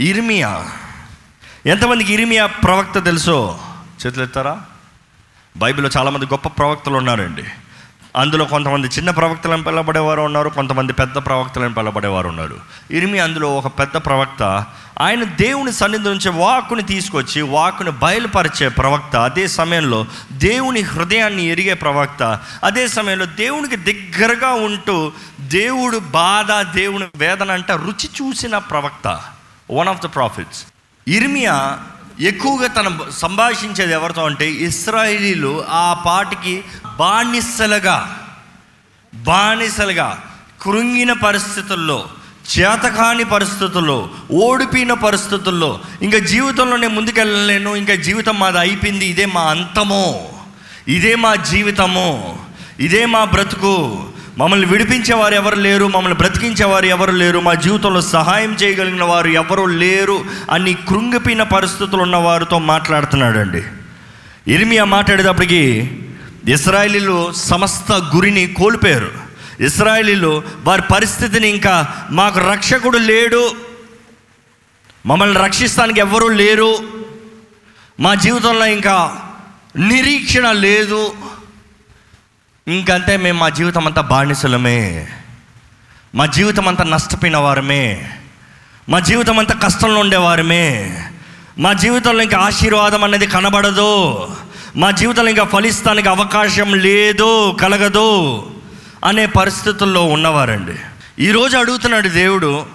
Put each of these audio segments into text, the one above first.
ఇర్మియా. ఎంతమందికి ఇర్మియా ప్రవక్త తెలుసో చేతులు ఎత్తారా? బైబిల్లో చాలామంది గొప్ప ప్రవక్తలు ఉన్నారండి. అందులో కొంతమంది చిన్న ప్రవక్తలను పిలబడేవారు ఉన్నారు కొంతమంది పెద్ద ప్రవక్తలను పిలబడేవారు ఉన్నారు. ఇరిమి అందులో ఒక పెద్ద ప్రవక్త ఆయన దేవుని సన్నిధి నుంచి వాక్కుని తీసుకొచ్చి వాక్కుని బయలుపరిచే ప్రవక్త అదే సమయంలో దేవుని హృదయాన్ని ఎరిగే ప్రవక్త అదే సమయంలో దేవునికి దగ్గరగా ఉంటూ దేవుడు బాధ దేవుని వేదన అంటే రుచి చూసిన ప్రవక్త. వన్ ఆఫ్ ద ప్రాఫిట్స్ ఇర్మియా ఎక్కువగా తన సంభాషించేది ఎవరితో అంటే ఇస్రాయిలీలు ఆ పాటికి బానిసలుగా బానిసలుగా కృంగిన పరిస్థితుల్లో చేతకాని పరిస్థితుల్లో ఓడిపోయిన పరిస్థితుల్లో ఇంకా జీవితంలో నేను ముందుకెళ్ళలేను ఇంకా జీవితం మాది అయిపోయింది ఇదే మా అంతము ఇదే మా జీవితము ఇదే మా బ్రతుకు మమ్మల్ని విడిపించేవారు ఎవరు లేరు మమ్మల్ని బ్రతికించేవారు ఎవరు లేరు మా జీవితంలో సహాయం చేయగలిగిన వారు ఎవరు లేరు అని కృంగిపోయిన పరిస్థితులు ఉన్న వారితో మాట్లాడుతున్నాడండి. ఇర్మియా మాట్లాడేటప్పటికి ఇస్రాయలీలు సమస్త గురిని కోల్పోయారు. ఇస్రాయలీలు వారి పరిస్థితిని ఇంకా మాకు రక్షకుడు లేడు మమ్మల్ని రక్షిస్తానికి ఎవ్వరూ లేరు మా జీవితంలో ఇంకా నిరీక్షణ లేదు. ఇంకంతే మేము మా జీవితం అంతా బానిసలమే. మా జీవితం అంతా నష్టపోయిన వారమే మా జీవితం అంతా కష్టంలో ఉండేవారమే. మా జీవితంలో ఇంకా ఆశీర్వాదం అనేది కనబడదు. మా జీవితంలో ఇంకా ఫలిస్తానికి అవకాశం లేదు కలగదు అనే పరిస్థితుల్లో ఉన్నవారండి. ఈరోజు అడుగుతున్నాడు దేవుడు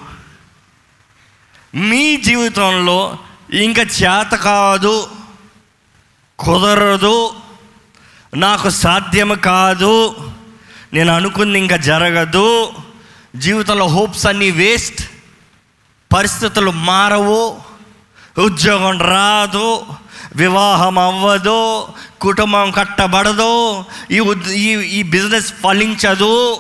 మీ జీవితంలో ఇంకా చేత కాదు కుదరదు నాకు సాధ్యం కాదు. నేను అనుకుంది ఇంకా జరగదు. జీవితంలో హోప్స్ అన్నీ వేస్ట్. పరిస్థితులు మారవు. ఉద్యోగం రాదు. వివాహం అవ్వదు. కుటుంబం కట్టబడదు. ఈ ఈ ఈ బిజినెస్ ఫలించదు.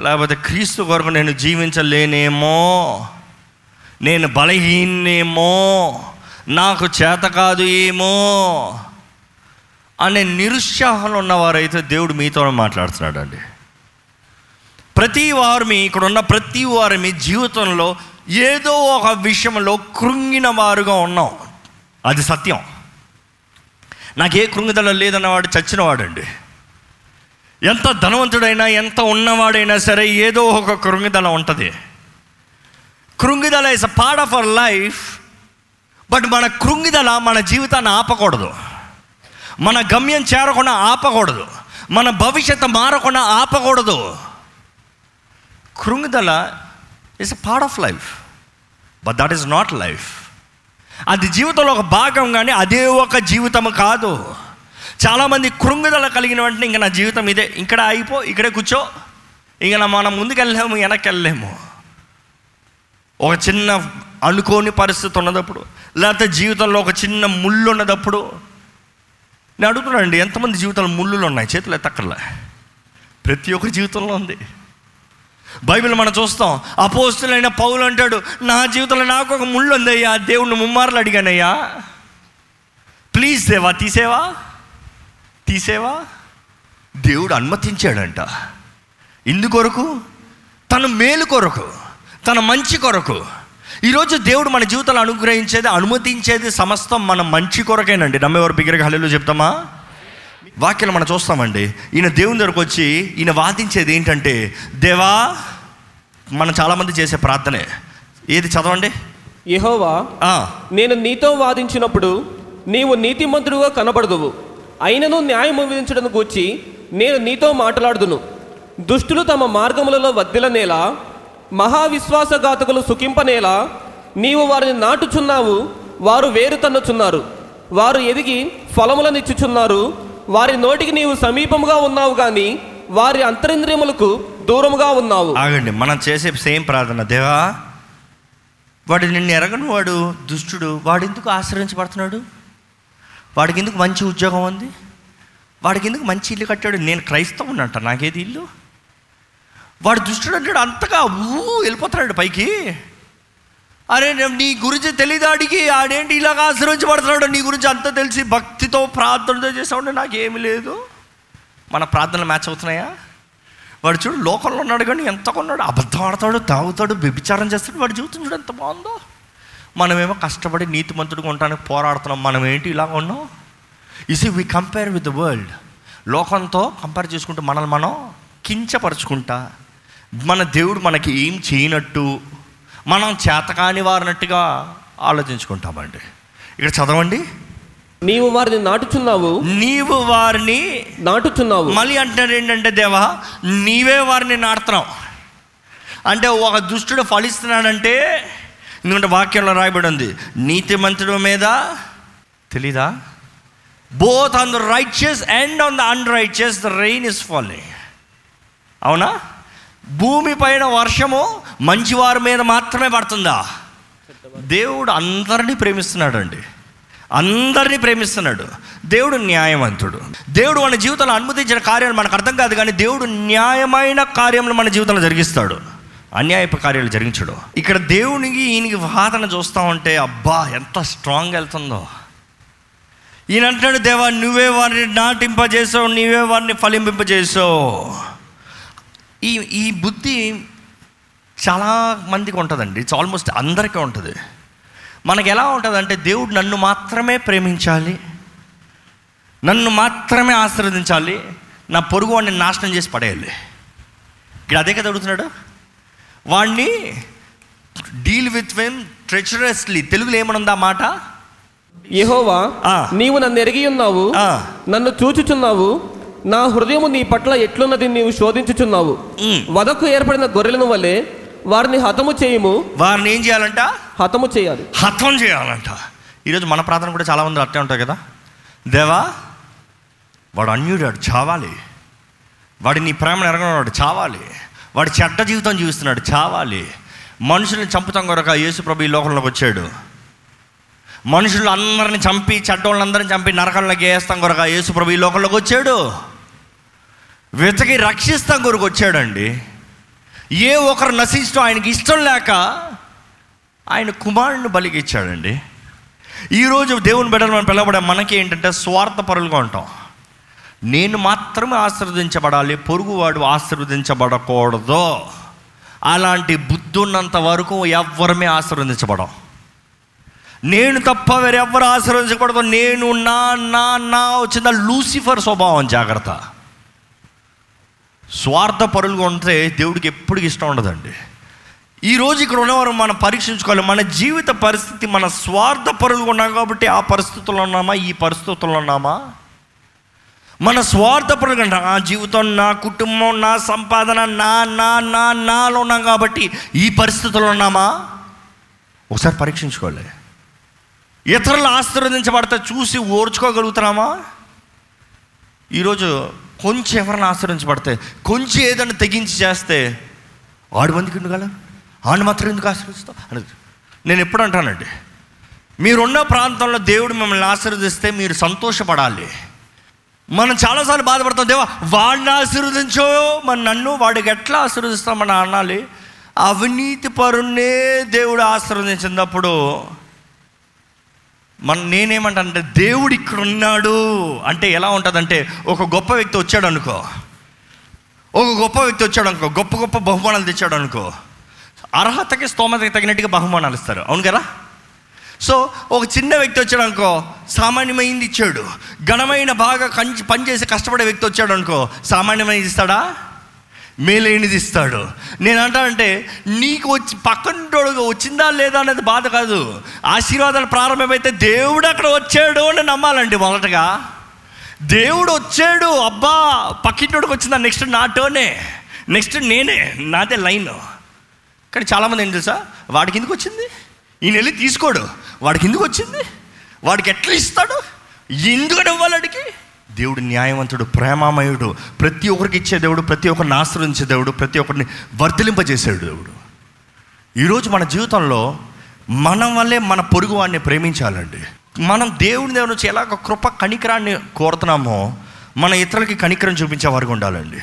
లేకపోతే క్రీస్తు కొరకు నేను జీవించలేనేమో. నేను బలహీనేమో నాకు చేత కాదు ఏమో. అనే నిరుత్సాహంలో ఉన్నవారైతే దేవుడు మీతో మాట్లాడుతున్నాడు అండి ప్రతి వారు ఇక్కడ ఉన్న ప్రతి వారు మీ జీవితంలో ఏదో ఒక విషయంలో కృంగిన వారుగా ఉన్నాం. అది సత్యం. నాకు ఏ కృంగిదల లేదన్నవాడు చచ్చినవాడండి. ఎంత ధనవంతుడైనా ఎంత ఉన్నవాడైనా సరే ఏదో ఒక కృంగిదల ఉంటుంది. కృంగిదల is a part of our life but మన కృంగిదల మన జీవితాన్ని ఆపకూడదు. మన గమ్యం చేరకుండా ఆపకూడదు. మన భవిష్యత్తు మారకుండా ఆపకూడదు. కృంగుదల is a part of life but that is not life అది జీవితంలో ఒక భాగం కానీ అదే ఒక జీవితం కాదు. చాలామంది కృంగుదల కలిగిన వెంటనే ఇంకా నా జీవితం ఇదే. ఇక్కడ అయిపో ఇక్కడే కూర్చో. ఇంక మనం ముందుకెళ్ళలేము వెనక్కి వెళ్ళలేము ఒక చిన్న అనుకోని పరిస్థితి ఉన్నదప్పుడు లేకపోతే జీవితంలో ఒక చిన్న ముళ్ళు ఉన్నదప్పుడు నేను అడుగుతున్నానండి ఎంతమంది జీవితంలో ముళ్ళులు ఉన్నాయి? చేతులు ఎత్తక్కర్లే. ప్రతి ఒక్కరి జీవితంలో ఉంది. బైబిల్ మనం చూస్తాం అపోస్తులైన పౌలు అంటాడు నా జీవితంలో నాకు ఒక ముళ్ళు ఉందయ్యా దేవుణ్ణి ముమ్మార్లు అడిగానయ్యా. ప్లీజ్ దేవా తీసేవా? తీసేవా? దేవుడు అనుమతించాడంట. ఇందుకొరకు తన మేలు కొరకు తన మంచి కొరకు ఈరోజు దేవుడు మన జీవితంలో అనుగ్రహించేది అనుమతించేది సమస్తం మన మంచి కొరకేనండి. నమ్మేవారు బిగ్గరగా హల్లు చెప్తామా? వాక్యాలు మనం చూస్తామండి. ఈయన దేవుని దగ్గరకు వచ్చి ఈయన వాదించేది ఏంటంటే దేవా మనం చాలామంది చేసే ప్రార్థనే. ఏది చదవండి? యెహోవా ఆ, నేను నీతో వాదించినప్పుడు నీవు నీతిమంతుడుగా కనబడదువు. అయినను న్యాయం విధించడం గూర్చి నేను నీతో మాట్లాడుదును. దుష్టులు తమ మార్గములలో వద్దిలనేలా మహావిశ్వాసఘాతకులు సుఖింపనేలా నీవు వారిని నాటుచున్నావు వారు వేరు తన్నుచున్నారు. వారు ఎదిగి ఫలములనిచ్చుచున్నారు. వారి నోటికి నీవు సమీపముగా ఉన్నావు కానీ వారి అంతరింద్రియములకు దూరముగా ఉన్నావు. ఆగండి మనం చేసే సేమ్ ప్రార్థన. దేవా వాడు నిన్ను ఎరగని వాడు దుష్టుడు వాడు ఎందుకు ఆశ్రయించబడుతున్నాడు? వాడికి ఎందుకు మంచి ఉద్యోగం ఉంది? వాడికి ఎందుకు మంచి ఇల్లు కట్టాడు? నేను క్రైస్తవం అంట నాకేది ఇల్లు? వాడు దుష్టుడు అంటాడు అంతగా ఊ వెళ్ళిపోతున్నాడు పైకి. అరే నేను నీ గురించి తెలియదు అడిగి ఆడేంటి ఇలాగ ఆశ్రయించబడుతున్నాడు నీ గురించి అంతా తెలిసి భక్తితో ప్రార్థనతో చేసామంటే నాకేమి లేదు. మన ప్రార్థనలు మ్యాచ్ అవుతున్నాయా? వాడు చూడు లోకంలో ఉన్నాడు కానీ ఎంత కొన్నాడు? అబద్ధం ఆడతాడు తాగుతాడు వ్యభిచారం చేస్తాడు. వాడు జీవితం చూడు ఎంత బాగుందో. మనమేమో కష్టపడి నీతిమంతుడిగా ఉండడానికి పోరాడుతున్నాం. మనం ఏంటి ఇలా ఉన్నాం ఇసి we compare with the world లోకంతో కంపేర్ చేసుకుంటూ మనల్ని మనం కించపరుచుకుంటా. మన దేవుడు మనకి ఏం చేయనట్టు మనం చేతకాని వారినట్టుగా ఆలోచించుకుంటామండి. ఇక్కడ చదవండి. నీవు వారిని నాటుచున్నావు. నీవు వారిని నాటుచున్నావు. మళ్ళీ అంటాడు ఏంటంటే దేవా నీవే వారిని నాడుతున్నావు అంటే ఒక దుష్టుడు ఫలిస్తున్నాడంటే ఎందుకంటే వాక్యంలో రాయబడి ఉంది నీతిమంతుడు మీద తెలీదా? Both on the righteous and on the unrighteous the rain is falling అవునా? భూమి పైన వర్షము మంచివారి మీద మాత్రమే పడుతుందా? దేవుడు అందరినీ ప్రేమిస్తున్నాడు అండి అందరినీ ప్రేమిస్తున్నాడు. దేవుడు న్యాయవంతుడు. దేవుడు మన జీవితంలో అనుమతించిన కార్యాలు మనకు అర్థం కాదు కానీ దేవుడు న్యాయమైన కార్యములు మన జీవితంలో జరిగిస్తాడు. అన్యాయపు కార్యాలు జరిగించడు. ఇక్కడ దేవునికి ఈయనకి వాదన చూస్తూ ఉంటే అబ్బా ఎంత స్ట్రాంగ్ వెళ్తుందో. ఈయన అంటున్నాడు దేవా నువ్వే వారిని నాటింపజేసావు నీవే వారిని ఫలింపింపజేసావు ఈ ఈ బుద్ధి చాలా మందికి ఉంటుందండి. ఇట్స్ ఆల్మోస్ట్ అందరికీ ఉంటుంది. మనకి ఎలా ఉంటుంది అంటే దేవుడు నన్ను మాత్రమే ప్రేమించాలి నన్ను మాత్రమే ఆశీర్వదించాలి నా పొరుగు వాడిని నాశనం చేసి పడేయాలి. ఇక్కడ అదే కదా అడుగుతున్నాడు? వాడిని డీల్ విత్ వెమ్ ట్రెచరస్లీ. తెలుగులో ఏమనుందా మాట? యెహోవా. నీవు నన్ను ఎరిగి ఉన్నావు. నన్ను చూచుచున్నావు నా హృదయము నీ పట్ల ఎట్లున్నది నీవు శోధించుచున్నావు. వదకు ఏర్పడిన గొర్రెలను వలె వారిని హతము చేయుము. వారిని ఏం చేయాలంట? హతము చేయాలి. హతం చేయాలంట. ఈరోజు మన ప్రార్థన కూడా చాలా మంది అట్టే ఉంటాయి కదా? దేవా వాడు అన్యుడు వాడు చావాలి. వాడి నీ ప్రేమను ఎరగనవాడు చావాలి. వాడు చెడ్డ జీవితం జీవిస్తున్నాడు చావాలి. మనుషుల్ని చంపుతాం కొరక యేసు ప్రభు ఈ లోకంలోకి వచ్చాడు. మనుషులు అందరిని చంపి చెడ్డోళ్ళందరిని చంపి నరకంలోకి వేస్తాం కొరక యేసు ప్రభు ఈ లోకంలోకి వచ్చాడు. వెతకి రక్షిస్తాం కొరకు వచ్చాడండి. ఏ ఒకరు నశించడం ఆయనకి ఇష్టం లేక ఆయన కుమారుడిని బలికి ఇచ్చాడండి ఈరోజు దేవుని బిడ్డలు మనం పిలవబడే మనకి ఏంటంటే స్వార్థపరులుగా ఉంటాం. నేను మాత్రమే ఆశీర్వదించబడాలి పొరుగువాడు ఆశీర్వదించబడకూడదు. అలాంటి బుద్ధి ఉన్నంత వరకు ఎవ్వరమే ఆశీర్వదించబడం. నేను తప్ప వేరెవ్వరు ఆశీర్వదించకూడదు నేను నా నా నా వచ్చిందా లూసిఫర్ స్వభావం జాగ్రత్త. స్వార్థ పరులుగా ఉంటే దేవుడికి ఎప్పటికి ఇష్టం ఉండదండి. ఈ ఇక్కడ ఉన్నవారు మనం పరీక్షించుకోవాలి. మన జీవిత పరిస్థితి మన స్వార్థ పరులుగా ఉన్నాం కాబట్టి ఆ పరిస్థితుల్లో ఉన్నామా? ఈ పరిస్థితుల్లో ఉన్నామా? మన స్వార్థ పరులుగా ఉంటాం ఆ జీవితం నా కుటుంబం నా సంపాదన నా నా నా నాలో ఉన్నాం కాబట్టి ఈ పరిస్థితుల్లో ఉన్నామా? ఒకసారి పరీక్షించుకోవాలి. ఇతరులు ఆశీర్వదించబడితే చూసి ఓర్చుకోగలుగుతున్నామా? ఈరోజు కొంచెం ఎవరిని ఆశ్రయించబడితే కొంచెం ఏదైనా తెగించి చేస్తే ఆడు మందికి ఎందుకు ఆడు మాత్రం ఎందుకు ఆశ్రయిస్తావు? అని నేను ఎప్పుడు అంటానండి మీరున్న ప్రాంతంలో దేవుడు మిమ్మల్ని ఆశీర్వదిస్తే మీరు సంతోషపడాలి. మనం చాలాసార్లు బాధపడతాం దేవా వాడిని ఆశీర్వదించో మన నన్ను వాడికి ఎట్లా ఆశీర్వదిస్తామని అనాలి? అవినీతి పరుణ్ణే దేవుడు ఆశీర్వదించినప్పుడు మన నేనేమంటానంటే దేవుడు ఇక్కడ ఉన్నాడు అంటే ఎలా ఉంటుందంటే ఒక గొప్ప వ్యక్తి వచ్చాడు అనుకో ఒక గొప్ప వ్యక్తి వచ్చాడు అనుకో గొప్ప గొప్ప బహుమానాలు తెచ్చాడు అనుకో అర్హతకి స్తోమతకి తగినట్టుగా బహుమానాలు ఇస్తారు. అవును కదా? సో ఒక చిన్న వ్యక్తి వచ్చాడు అనుకో సామాన్యమైంది ఇచ్చాడు. ఘనమైన బాగా కంచి పనిచేసి కష్టపడే వ్యక్తి వచ్చాడు అనుకో సామాన్యమైంది ఇస్తాడా? మేలైనది ఇస్తాడు నేను అంటానంటే నీకు వచ్చి పక్కనోడుగా వచ్చిందా లేదా అనేది బాధ కాదు. ఆశీర్వాదాలు ప్రారంభమైతే దేవుడు అక్కడ వచ్చాడు అని నమ్మాలండి మొదటగా. దేవుడు వచ్చాడు అబ్బా పక్కింటోడికి వచ్చిందా? నెక్స్ట్ నా టోనే నెక్స్ట్ నేనే నాదే లైన్. కానీ చాలామంది ఏం తెలుసా? వాడికి ఎందుకు వచ్చింది? ఈయన వెళ్ళి తీసుకోడు. వాడికి ఎందుకు వచ్చింది? వాడికి ఎట్లా ఇస్తాడు? ఎందుకని ఇవ్వాలి వాడికి దేవుడు న్యాయవంతుడు ప్రేమామయుడు ప్రతి ఒక్కరికి ఇచ్చే దేవుడు ప్రతి ఒక్కరిని ఆశ్రయించే దేవుడు ప్రతి ఒక్కరిని వర్ధలింపజేసాడు దేవుడు. ఈరోజు మన జీవితంలో మనం వల్లే మన పొరుగు వాడిని ప్రేమించాలండి. మనం దేవుని దేవుని నుంచి ఎలాగ కృప కనికరాన్ని కోరుతున్నామో మన ఇతరులకి కనికరం చూపించే వారికి ఉండాలండి.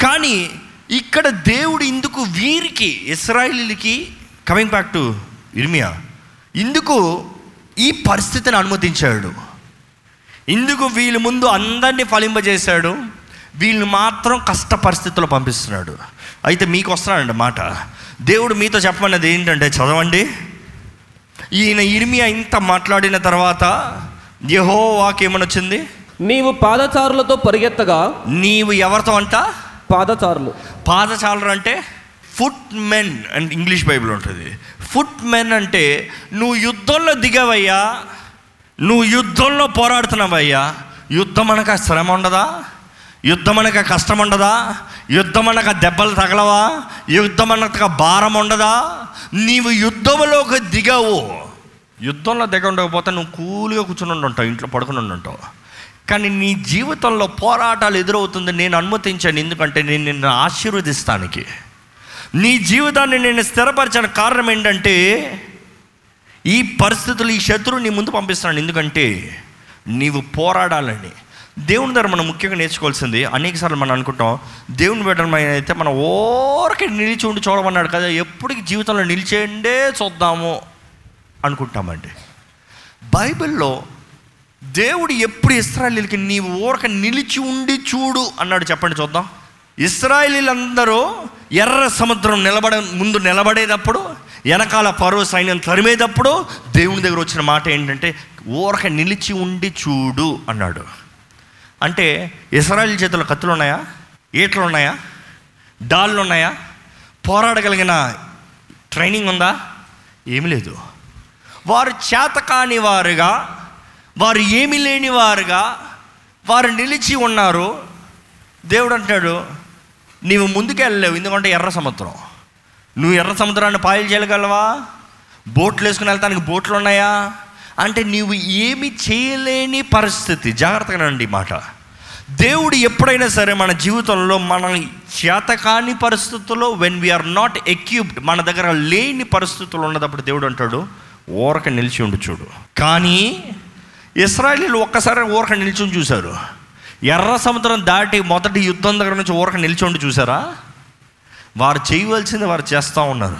కానీ ఇక్కడ దేవుడు ఇందుకు వీరికి ఇస్రాయిలీలకి కమింగ్ బ్యాక్ టు ఇర్మియా ఇందుకు ఈ పరిస్థితిని అనుమతించాడు. ఇందుకు వీళ్ళ ముందు అందరినీ ఫలింపజేశాడు? వీళ్ళు మాత్రం కష్ట పరిస్థితుల్లో పంపిస్తున్నాడు. అయితే మీకు వస్తున్నాడండి మాట. దేవుడు మీతో చెప్పమన్నది ఏంటంటే చదవండి. ఈయన ఇర్మియా ఇంత మాట్లాడిన తర్వాత యహో వాక్యమని వచ్చింది? నీవు పాదచారులతో పరిగెత్తగా నీవు ఎవరితో అంట? పాదచారులు. పాదచాలరు అంటే foot men and English Bible ఉంటుంది. ఫుట్ మెన్ అంటే నువ్వు యుద్ధంలో దిగవయ్యా నువ్వు యుద్ధంలో పోరాడుతున్నావయ్యా. యుద్ధం అనక శ్రమ ఉండదా? యుద్ధం అనక కష్టం ఉండదా? యుద్ధం అనక దెబ్బలు తగలవా? యుద్ధం అనక భారం ఉండదా? నీవు యుద్ధంలోకి దిగవు. యుద్ధంలో దిగ ఉండకపోతే నువ్వు కూల్గా కూర్చుని ఉంటావు ఇంట్లో పడుకుని ఉంటావు కానీ నీ జీవితంలో పోరాటాలు ఎదురవుతుంది నేను అనుమతించాను ఎందుకంటే నేను నిన్ను ఆశీర్వదిస్తానికి. నీ జీవితాన్ని నేను స్థిరపరిచిన కారణం ఏంటంటే ఈ పరిస్థితులు ఈ శత్రువు నీ ముందు పంపిస్తున్నాను ఎందుకంటే నీవు పోరాడాలని. దేవుని దగ్గర మనం ముఖ్యంగా నేర్చుకోవాల్సింది అనేకసార్లు మనం అనుకుంటాం దేవుని బిడ్డమైన అయితే మనం ఓరకే నిలిచి ఉండి చూడమన్నాడు కదా ఎప్పటికి జీవితంలో నిలిచేండే చూద్దాము అనుకుంటామండి. బైబిల్లో దేవుడు ఎప్పుడు ఇస్రాయలీలకి నీవు ఊరక నిలిచి ఉండి చూడు అన్నాడు చెప్పండి చూద్దాం. ఇస్రాయలీలందరూ ఎర్ర సముద్రం నిలబడ ముందు నిలబడేటప్పుడు వెనకాల పరో సైన్యం తరిమేటప్పుడు దేవుని దగ్గర వచ్చిన మాట ఏంటంటే ఊరక నిలిచి ఉండి చూడు అన్నాడు. అంటే ఇస్రాయల్ చేతిలో కత్తులు ఉన్నాయా? ఈటలు ఉన్నాయా? డాళ్ళు ఉన్నాయా? పోరాడగలిగిన ట్రైనింగ్ ఉందా? ఏమీ లేదు. వారు చేతకాని వారుగా వారు ఏమి లేని వారుగా వారు నిలిచి ఉన్నారు. దేవుడు అంటాడు నీవు ముందుకెళ్ళలేవు ఎందుకంటే ఎర్ర సముద్రం. నువ్వు ఎర్ర సముద్రాన్ని పాయలు చేయగలవా? బోట్లు వేసుకుని వెళ్తానికి బోట్లు ఉన్నాయా? అంటే నీవు ఏమి చేయలేని పరిస్థితి. జాగ్రత్తగా రండి మాట. దేవుడు ఎప్పుడైనా సరే మన జీవితంలో మన చేతకాని పరిస్థితుల్లో వెన్ వీఆర్ నాట్ ఎక్యూబ్డ్ మన దగ్గర లేని పరిస్థితులు ఉన్నదప్పుడు దేవుడు అంటాడు ఊరక నిలిచి ఉండు చూడు. కానీ ఇస్రాయలీలు ఒక్కసారి ఊరక ఉండి చూశారు. ఎర్ర సముద్రం దాటి మొదటి యుద్ధం దగ్గర నుంచి ఊరక ఉండి చూసారా వారు చేయవలసింది వారు చేస్తూ ఉన్నారు.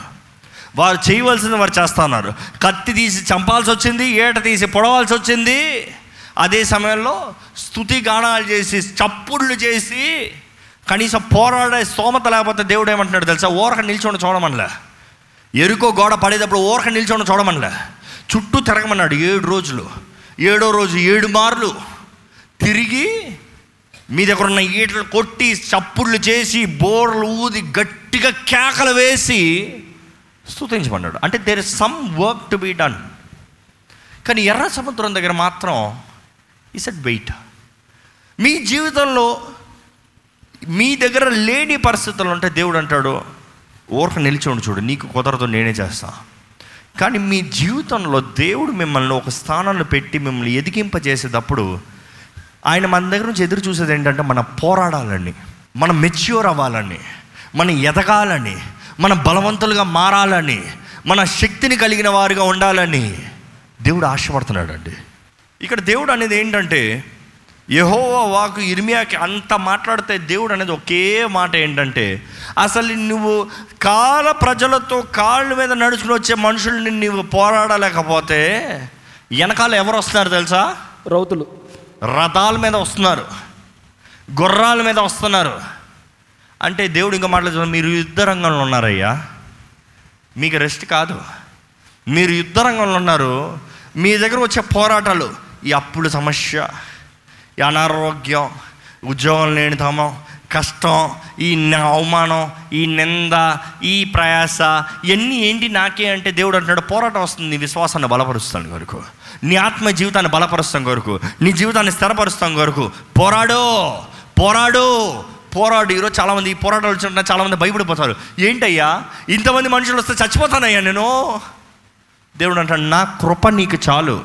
వారు చేయవలసింది వారు చేస్తూ ఉన్నారు. కత్తి తీసి చంపాల్సి వచ్చింది ఏట తీసి పొడవాల్సి వచ్చింది. అదే సమయంలో స్థుతి గానాలు చేసి చప్పుళ్ళు చేసి కనీసం పోరాడే స్తోమత లేకపోతే దేవుడు ఏమంటున్నాడు తెలుసా? ఓరక నిల్చొని చూడమనలే. ఎరుకో గోడ పడేటప్పుడు ఓరక నిల్చొని చూడమనలే. చుట్టూ తిరగమన్నాడు ఏడు రోజులు. ఏడో రోజు ఏడు మార్లు తిరిగి మీ దగ్గర ఉన్న ఈటలు కొట్టి చప్పుళ్ళు చేసి బోర్లు ఊది గట్టిగా కేకలు వేసి స్థుతించబడ్డాడు అంటే there is some work to be done కానీ ఎర్ర సముద్రం దగ్గర మాత్రం ఇస్ అట్ వెయిట్ మీ జీవితంలో మీ దగ్గర లేని పరిస్థితులు ఉంటే దేవుడు అంటాడు ఓర్క నిలిచి ఉండి చూడు నీకు కుదరదు నేనే చేస్తా. కానీ మీ జీవితంలో దేవుడు మిమ్మల్ని ఒక స్థానంలో పెట్టి మిమ్మల్ని ఎదిగింపజేసేటప్పుడు ఆయన మన దగ్గర నుంచి ఎదురు చూసేది ఏంటంటే మన పోరాడాలని మనం మెచ్యూర్ అవ్వాలని మనం ఎదగాలని మన బలవంతులుగా మారాలని మన శక్తిని కలిగిన వారిగా ఉండాలని దేవుడు ఆశపడుతున్నాడు అండి ఇక్కడ దేవుడు అనేది ఏంటంటే యహోవా వాకు ఇర్మియాకి అంత మాట్లాడితే దేవుడు అనేది ఒకే మాట ఏంటంటే అసలు నువ్వు కాల ప్రజలతో కాళ్ళ మీద నడుచుకుని వచ్చే మనుషుల్ని నువ్వు పోరాడలేకపోతే వెనకాల ఎవరు వస్తున్నారు తెలుసా? రౌతులు. రథాల మీద వస్తున్నారు. గుర్రాల మీద వస్తున్నారు. అంటే దేవుడు ఇంకా మాట్లాడుతున్నారు మీరు యుద్ధ రంగంలో ఉన్నారయ్యా. మీకు రెస్ట్ కాదు. మీరు యుద్ధ రంగంలో ఉన్నారు. మీ దగ్గర వచ్చే పోరాటాలు ఈ అప్పుల సమస్య ఈ అనారోగ్యం ఉద్యోగం లేనితమం కష్టం ఈ అవమానం ఈ నింద ఈ ప్రయాస ఇవన్నీ ఏంటి నాకే అంటే దేవుడు అంటున్నాడు పోరాటం వస్తుంది నీ విశ్వాసాన్ని బలపరుస్తాను కొరకు. నీ ఆత్మ జీవితాన్ని బలపరుస్తాం కొరకు నీ జీవితాన్ని స్థిరపరుస్తాం కొరకు. పోరాడు పోరాడు పోరాడు. ఈరోజు చాలామంది ఈ పోరాటాలు వచ్చిన చాలామంది భయపడిపోతారు. ఏంటయ్యా? ఇంతమంది మనుషులు వస్తే చచ్చిపోతానయ్యా నేను? దేవుడు అంటాడు నా కృప నీకు చాలు.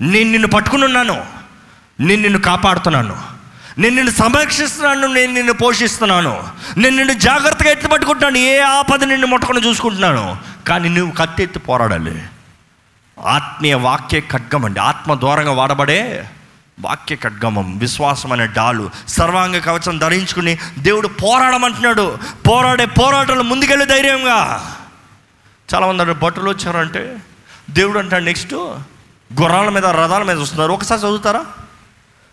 నేను నిన్ను పట్టుకుని ఉన్నాను. నేను నిన్ను కాపాడుతున్నాను. నేను నిన్ను సంరక్షిస్తున్నాను. నేను నిన్ను పోషిస్తున్నాను. నేను నిన్ను జాగ్రత్తగా ఎత్తి పట్టుకుంటున్నాను. ఏ ఆపద నిన్ను ముట్టుకొని చూసుకుంటున్నాను. కానీ నువ్వు కత్తి ఎత్తి పోరాడాలి. ఆత్మీయ వాక్య ఖడ్గం అండి. ఆత్మ ద్వారంగా వాడబడే వాక్య ఖడ్గమం విశ్వాసం అనే డాలు. సర్వాంగ కవచం ధరించుకుని దేవుడు పోరాడమంటున్నాడు. పోరాడే పోరాటాలు ముందుకెళ్ళి ధైర్యంగా. చాలామంది బట్టలు వచ్చారంటే దేవుడు అంటాడు నెక్స్ట్ గుర్రాల మీద రథాల మీద వస్తున్నారు. ఒకసారి చదువుతారా?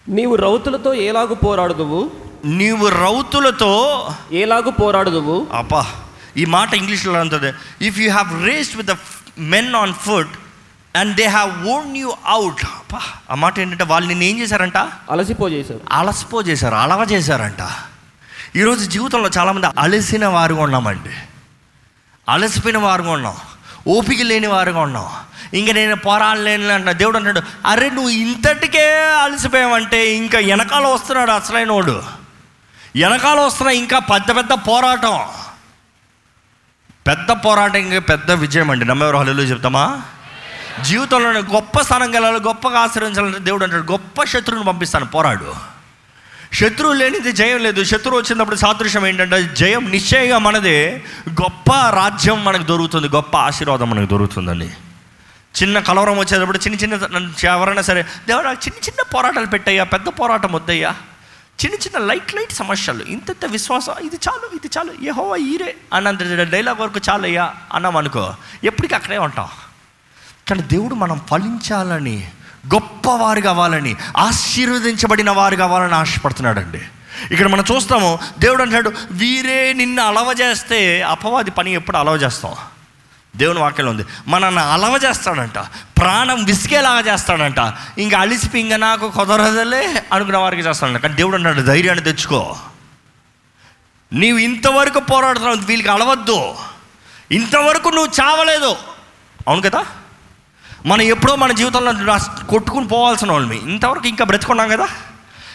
నీవు రౌతులతో ఏలాగు పోరాడుదువు నీవు రౌతులతో ఏలాగు పోరాడుదువు అబ్బా ఈ మాట ఇంగ్లీష్లో అంటుంది. If you have raced with the men on foot and they have worn you out ఆ మాట ఏంటంటే వాళ్ళు నిన్ను ఏం చేశారంట? అలసిపోజేశారు అలసిపో చేశారు అలవ చేశారంట. ఈరోజు జీవితంలో చాలామంది అలసిన వారుగా ఉన్నామండి. అలసిపోయిన వారుగా ఉన్నాం. ఓపిక లేని వారుగా ఉన్నాం. ఇంక నేను పోరాడలేను అంట దేవుడు అన్నాడు అరే నువ్వు ఇంతటికే అలసిపోయావంటే ఇంకా వెనకాల వస్తున్నాడు అసలైన వాడు వెనకాల వస్తున్నా ఇంకా పెద్ద పెద్ద పోరాటం. పెద్ద పోరాటం ఇంకా పెద్ద విజయం అండి. నమ్మెవరు హలో చెప్తామా? జీవితంలో గొప్ప స్థానం గెలాలి గొప్పగా ఆశ్రయించాలంటే దేవుడు అంటాడు గొప్ప శత్రువుని పంపిస్తాను పోరాడు. శత్రువు లేనిది జయం లేదు. శత్రువు వచ్చినప్పుడు సాదృశ్యం ఏంటంటే జయం నిశ్చయంగా మనదే. గొప్ప రాజ్యం మనకు దొరుకుతుంది గొప్ప ఆశీర్వాదం మనకు దొరుకుతుందండి. చిన్న కలవరం వచ్చేటప్పుడు చిన్న చిన్న ఎవరైనా సరే దేవుడు చిన్న చిన్న పోరాటాలు పెట్టయ్యా పెద్ద పోరాటం వద్దయ్యా. చిన్న చిన్న లైట్ లైట్ సమస్యలు ఇంత విశ్వాసం ఇది చాలు ఇది చాలు ఏ హోవా ఈరే అన్నంత డైలాగ్ వరకు చాలు అయ్యా అన్నాం అనుకో ఎప్పటికీ అక్కడే ఉంటాం. కానీ దేవుడు మనం ఫలించాలని గొప్పవారు కావాలని ఆశీర్వదించబడిన వారు కావాలని ఆశపడుతున్నాడండి. ఇక్కడ మనం చూస్తాము దేవుడు అంటాడు వీరే నిన్ను అలవ చేస్తే అపవాది పని ఎప్పుడు అలవ చేస్తాం? దేవుని వాక్యం ఉంది మనల్ని అలవ చేస్తాడంట ప్రాణం విసిగేలాగా చేస్తాడంట ఇంకా అలిసిపి ఇంకా నాకు కుదరదలే అనుకున్న వారికి చేస్తాడంట. కానీ దేవుడు అన్నాడు ధైర్యాన్ని తెచ్చుకో. నీవు ఇంతవరకు పోరాడుతున్నావు వీళ్ళకి అలవద్దు. ఇంతవరకు నువ్వు చావలేదు. అవును కదా? మనం ఎప్పుడో మన జీవితంలో కొట్టుకుని పోవాల్సిన వాళ్ళని ఇంతవరకు ఇంకా బ్రతుకున్నాం కదా?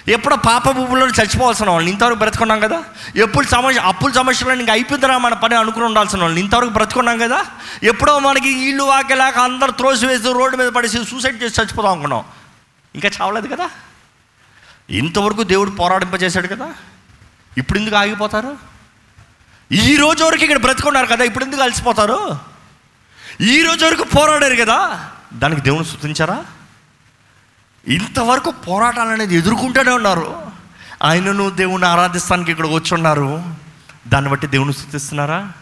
ఎప్పుడో పాప భూముల్లో చచ్చిపోవాల్సిన వాళ్ళని ఇంతవరకు బ్రతుకున్నాం కదా? ఎప్పుడు సమస్య అప్పుల సమస్యలు ఇంకా అయిపోతుందా మన పని అనుకుని ఉండాల్సిన వాళ్ళని. ఇంతవరకు బ్రతుకున్నాం కదా? ఎప్పుడో మనకి ఇల్లు వాకేలాక అందరు త్రోసి వేసి రోడ్డు మీద పడేసి సూసైడ్ చేసి చచ్చిపోదాం అనుకున్నాం. ఇంకా చావలేదు కదా? ఇంతవరకు దేవుడు పోరాడింపజేశాడు కదా? ఇప్పుడు ఎందుకు ఆగిపోతారు? ఈ రోజు వరకు ఇక్కడ బ్రతుకున్నారు కదా? ఇప్పుడు ఎందుకు అలసిపోతారు? ఈ రోజు వరకు పోరాడారు కదా? దానికి దేవుని స్థుతించారా ఇంతవరకు పోరాటాలు అనేది ఎదుర్కొంటూనే ఉన్నారు. ఆయనను దేవుని ఆరాధిస్తానికి ఇక్కడ వచ్చున్నారు దాన్ని బట్టి దేవుని స్థుతిస్తున్నారా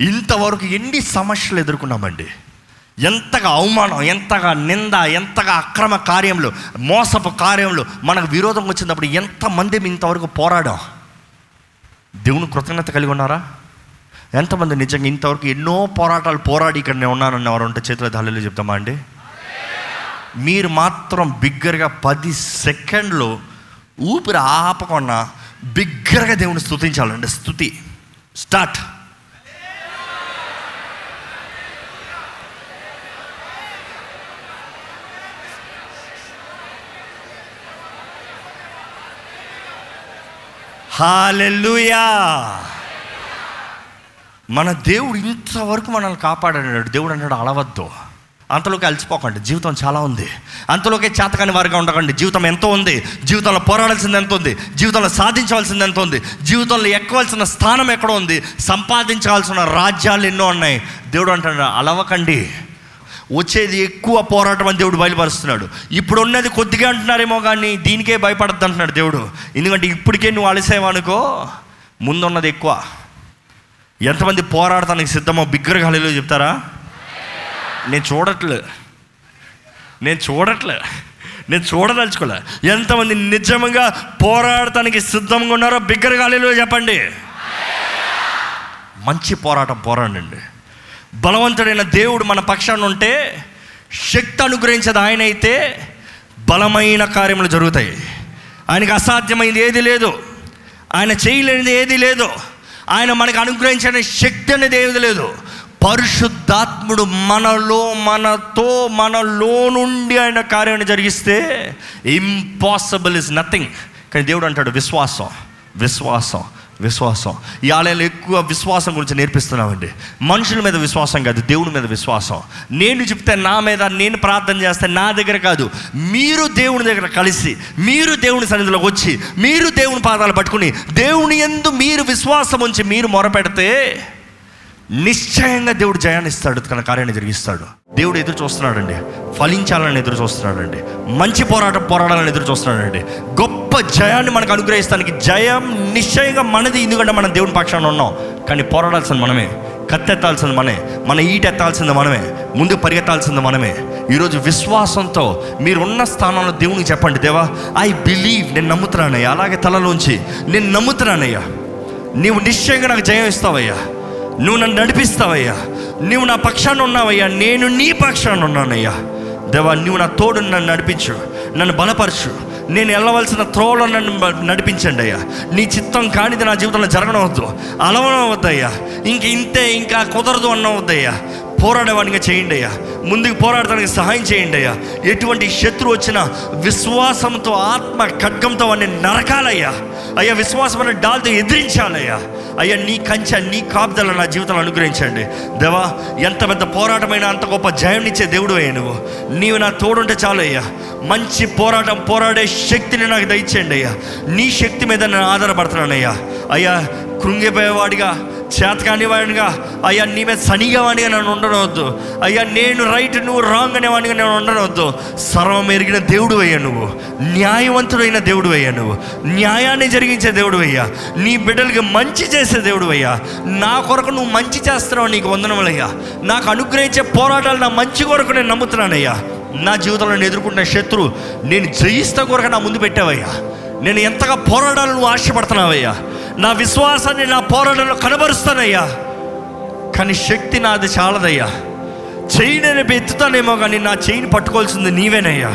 ఇంతవరకు ఎన్ని సమస్యలు ఎదుర్కొన్నామండి? ఎంతగా అవమానం ఎంతగా నింద ఎంతగా అక్రమ కార్యములు మోసపు కార్యములు మనకు విరోధం వచ్చినప్పుడు ఎంతమంది ఇంతవరకు పోరాడాం? దేవుని కృతజ్ఞత కలిగి ఉన్నారా? ఎంతమంది నిజంగా ఇంతవరకు ఎన్నో పోరాటాలు పోరాడి ఇక్కడ నేను ఉన్నానన్న వారు ఉంటే చేతుల దాళ్ళు చెప్తామా అండి? మీరు మాత్రం బిగ్గరగా పది సెకండ్లు ఊపిరి ఆపకుండా బిగ్గరగా దేవుని స్తుతించాలండి. స్థుతి స్టార్ట్. హాలెల్లుయా. మన దేవుడు ఇంతవరకు మనల్ని కాపాడాడు దేవుడు అన్నాడు అలవద్దు. అంతలోకి అలసిపోకండి. జీవితం చాలా ఉంది. అంతలోకే చేతకాని వారిగా ఉండకండి. జీవితం ఎంతో ఉంది. జీవితంలో పోరాడాల్సింది ఎంత ఉంది? జీవితంలో సాధించవలసింది ఎంత ఉంది? జీవితంలో ఎక్కవలసిన స్థానం ఎక్కడ ఉంది? సంపాదించాల్సిన రాజ్యాలు ఎన్నో ఉన్నాయి. దేవుడు అంటాడు అలవకండి. వచ్చేది ఎక్కువ పోరాటం అని దేవుడు బయలుపరుస్తున్నాడు. ఇప్పుడు ఉన్నది కొద్దిగా అంటున్నారేమో కానీ దీనికే భయపడద్దు అంటున్నాడు దేవుడు. ఎందుకంటే ఇప్పటికే నువ్వు అలసేవనుకో ముందున్నది ఎక్కువ. ఎంతమంది పోరాడటానికి సిద్ధమో బిగ్గరగా హలీలో చెప్తారా? నేను చూడట్లే. నేను చూడట్లే. నేను చూడదలుచుకోలే. ఎంతమంది నిజంగా పోరాడటానికి సిద్ధంగా ఉన్నారో బిగ్గరగా హలీలో చెప్పండి. మంచి పోరాటం పోరాడండి. బలవంతుడైన దేవుడు మన పక్షాన ఉంటే శక్తి అనుగ్రహించేది ఆయన అయితే బలమైన కార్యములు జరుగుతాయి. ఆయనకు అసాధ్యమైంది ఏది లేదు. ఆయన చేయలేనిది ఏది లేదు. ఆయన మనకు అనుగ్రహించిన శక్తి అనేది ఏది లేదు. పరిశుద్ధాత్ముడు మనలో మనతో మనలో నుండి ఆయన కార్యాన్ని జరిగిస్తే ఇంపాసిబుల్ ఇస్ నథింగ్ కానీ దేవుడు అంటాడు విశ్వాసం విశ్వాసం. విశ్వాసం. ఈ ఆలయంలో ఎక్కువ విశ్వాసం గురించి నేర్పిస్తున్నామండి మనుషుల మీద విశ్వాసం కాదు దేవుని మీద విశ్వాసం. నేను చెప్తే నా మీద నేను ప్రార్థన చేస్తే నా దగ్గర కాదు. మీరు దేవుని దగ్గర కలిసి మీరు దేవుని సన్నిధిలోకి వచ్చి మీరు దేవుని పాదాలు పట్టుకుని దేవుని ఎందు మీరు విశ్వాసం ఉంచి మీరు మొరపెడితే నిశ్చయంగా దేవుడు జయాన్ని ఇస్తాడు తన కార్యాన్ని జరిగిస్తాడు. దేవుడు ఎదురు చూస్తున్నాడండి. ఫలించాలని ఎదురు చూస్తున్నాడండి. మంచి పోరాటం పోరాడాలని ఎదురు చూస్తున్నాడండి. గొప్ప జయాన్ని మనకు అనుగ్రహిస్తానికి జయం నిశ్చయంగా మనది ఎందుకంటే మనం దేవుని పక్షాన ఉన్నాం. కానీ పోరాడాల్సింది మనమే. కత్తెత్తాల్సింది మనమే. మన ఈటెత్తాల్సింది మనమే. ముందు పరిగెత్తాల్సింది మనమే. ఈరోజు విశ్వాసంతో మీరు ఉన్న స్థానంలో దేవునికి చెప్పండి దేవా ఐ బిలీవ్ నేను నమ్ముతున్నానయ్యా. అలాగే తలలోంచి నేను నమ్ముతున్నానయ్యా. నీవు నిశ్చయంగా నాకు జయం ఇస్తావయ్యా. నువ్వు నన్ను నడిపిస్తావయ్యా. నువ్వు నా పక్షాన ఉన్నావయ్యా. నేను నీ పక్షాన ఉన్నానయ్యా. దేవా నువ్వు నా తోడు నన్ను నడిపించు. నన్ను బలపరచు. నేను వెళ్ళవలసిన త్రోవలో నన్ను నడిపించండి అయ్యా. నీ చిత్తం కానిది నా జీవితంలో జరగనవద్దు. అలవనవద్దయ్యా. ఇంక ఇంతే ఇంకా కుదరదు అన్నవద్దయ్యా. పోరాడేవాడిగా చేయండి అయ్యా. ముందుకు పోరాడటానికి సహాయం చేయండి అయ్యా. ఎటువంటి శత్రువు వచ్చినా విశ్వాసంతో ఆత్మ ఖడ్గంతో వాడిని నరకాలయ్యా. అయ్యా విశ్వాసం అనే డాల్తో ఎదిరించాలయ్యా. అయ్యా నీ కంచె నీ కాపుదల నా జీవితంలో అనుగ్రహించండి. దేవా ఎంత పెద్ద పోరాటమైనా అంత గొప్ప జయం దేవుడు అయ్యా నువ్వు. నీవు నా తోడుంటే చాలు అయ్యా. మంచి పోరాటం పోరాడే శక్తిని నాకు దయచేయండి అయ్యా. నీ శక్తి మీద నేను ఆధారపడుతున్నానయ్యా అయ్యా కృంగిపోయేవాడిగా చేతకాని వాడిగా అయ్యా నీ మీద సనిగా నన్ను ఉండనవద్దు. అయ్యా నేను రైట్ నువ్వు రాంగ్ అనేవాడిగా నేను ఉండనవద్దు. సర్వం ఎరిగిన దేవుడు అయ్యా నువ్వు. న్యాయవంతుడైన దేవుడు అయ్యా నువ్వు. న్యాయాన్ని జరిగించే దేవుడు అయ్యా. నీ బిడ్డలకి మంచి చేసే దేవుడు అయ్యా. నా కొరకు నువ్వు మంచి చేస్తున్నావు నీకు వందనములయ్యా నాకు అనుగ్రహించే పోరాటాలు నా మంచి కొరకు నేను నమ్ముతున్నానయ్యా నా జీవితంలో నేను ఎదుర్కొంటున్న శత్రువు నేను జయిస్తా కొరకు నా ముందు పెట్టావయ్యా. నేను ఎంతగా పోరాడాలని నువ్వు ఆశపడుతున్నావయ్యా. నా విశ్వాసాన్ని నా పోరాటంలో కనబరుస్తానయ్యా. కానీ శక్తి నాది చాలదయ్యా. చెయ్యి నేను ఎత్తుతానేమో కానీ నా చెయ్యిని పట్టుకోవాల్సింది నీవేనయ్యా.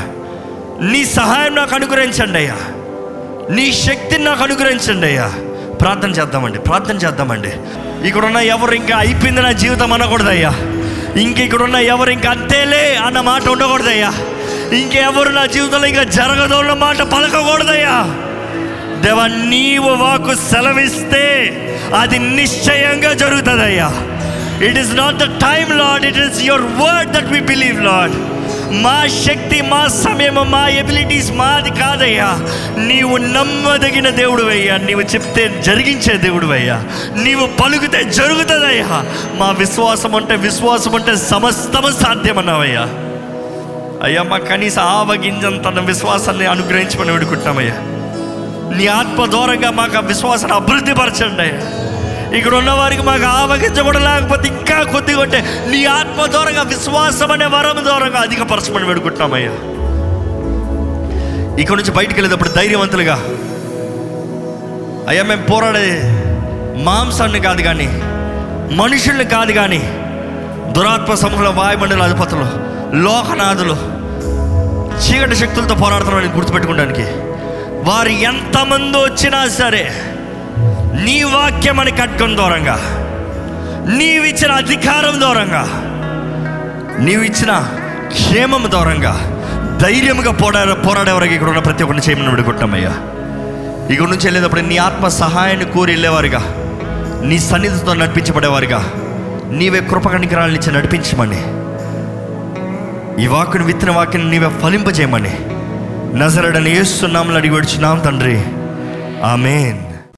నీ సహాయం నాకు అనుగ్రహించండి అయ్యా. నీ శక్తిని నాకు అనుగ్రహించండి అయ్యా. ప్రార్థన చేద్దామండి ప్రార్థన చేద్దామండి. ఇక్కడున్న ఎవరు ఇంకా అయిపోయింది నా జీవితం అనకూడదయ్యా. ఇంక ఇక్కడున్న ఎవరు ఇంకా అంతేలే అన్న మాట ఉండకూడదయ్యా. ఇంకెవరు నా జీవితంలో ఇంకా జరగదు అన్న మాట పలకకూడదయ్యా. దేవా నీవు వాకు సెలవిస్తే అది నిశ్చయంగా జరుగుతుందయ్యా. It is not the time Lord it is your word that we believe Lord మా శక్తి మా సమయం మా ఎబిలిటీస్ మాది కాదయ్యా. నీవు నమ్మదగిన దేవుడు అయ్యా నీవు చెప్తే జరిగించే దేవుడు అయ్యా నీవు పలుకుతే జరుగుతుందయ్యా. మా విశ్వాసం అంటే విశ్వాసం అంటే సమస్తము సాధ్యమన్నావయ్యా. అయ్యా మా కనీస ఆవగింజంత విశ్వాసాన్ని అనుగ్రహించమని వేడుకుంటామయ్యా నీ ఆత్మ దూరంగా మాకు ఆ విశ్వాసాన్ని అభివృద్ధి పరచండి ఇక్కడ ఉన్న వారికి మాకు ఆవగించ కూడా లేకపోతే ఇంకా కొద్దిగా ఉంటే నీ ఆత్మ దూరంగా విశ్వాసం అనే వరం దూరంగా అధికపరచమని వేడుకుంటున్నామయ్యా ఇక్కడ నుంచి బయటికి వెళ్ళేటప్పుడు ధైర్యవంతులుగా అయ్యా మేము పోరాడే మాంసాన్ని కాదు కానీ మనుషుల్ని కాదు కానీ దురాత్మ సమూహంలో వాయుమండల అధిపతులు లోకనాథులు చీకటి శక్తులతో పోరాడుతున్నారని గుర్తుపెట్టుకోవడానికి వారు ఎంతమంది వచ్చినా సరే నీ వాక్యం అని కట్టుకుని దూరంగా. నీవిచ్చిన అధికారం దూరంగా. నీవిచ్చిన క్షేమం దూరంగా. ధైర్యంగా పోరాడే పోరాడేవారికి ఇక్కడ ఉన్న ప్రతి ఒక్కరిని చేయమని విడుకుంటామయ్యా ఇక్కడ నుంచి వెళ్ళేటప్పుడు నీ ఆత్మ సహాయాన్ని కోరి వెళ్ళేవారుగా. నీ సన్నిధితో నడిపించబడేవారుగా. నీవే కృపకణికరాలను నుంచి నడిపించమని. ఈ వాక్కుని విత్తిన వాక్యం నీవే ఫలింపజేయమని. నజరడని ఏస్తున్నామని అడిగి వచ్చినాం తండ్రి. ఆమెన్.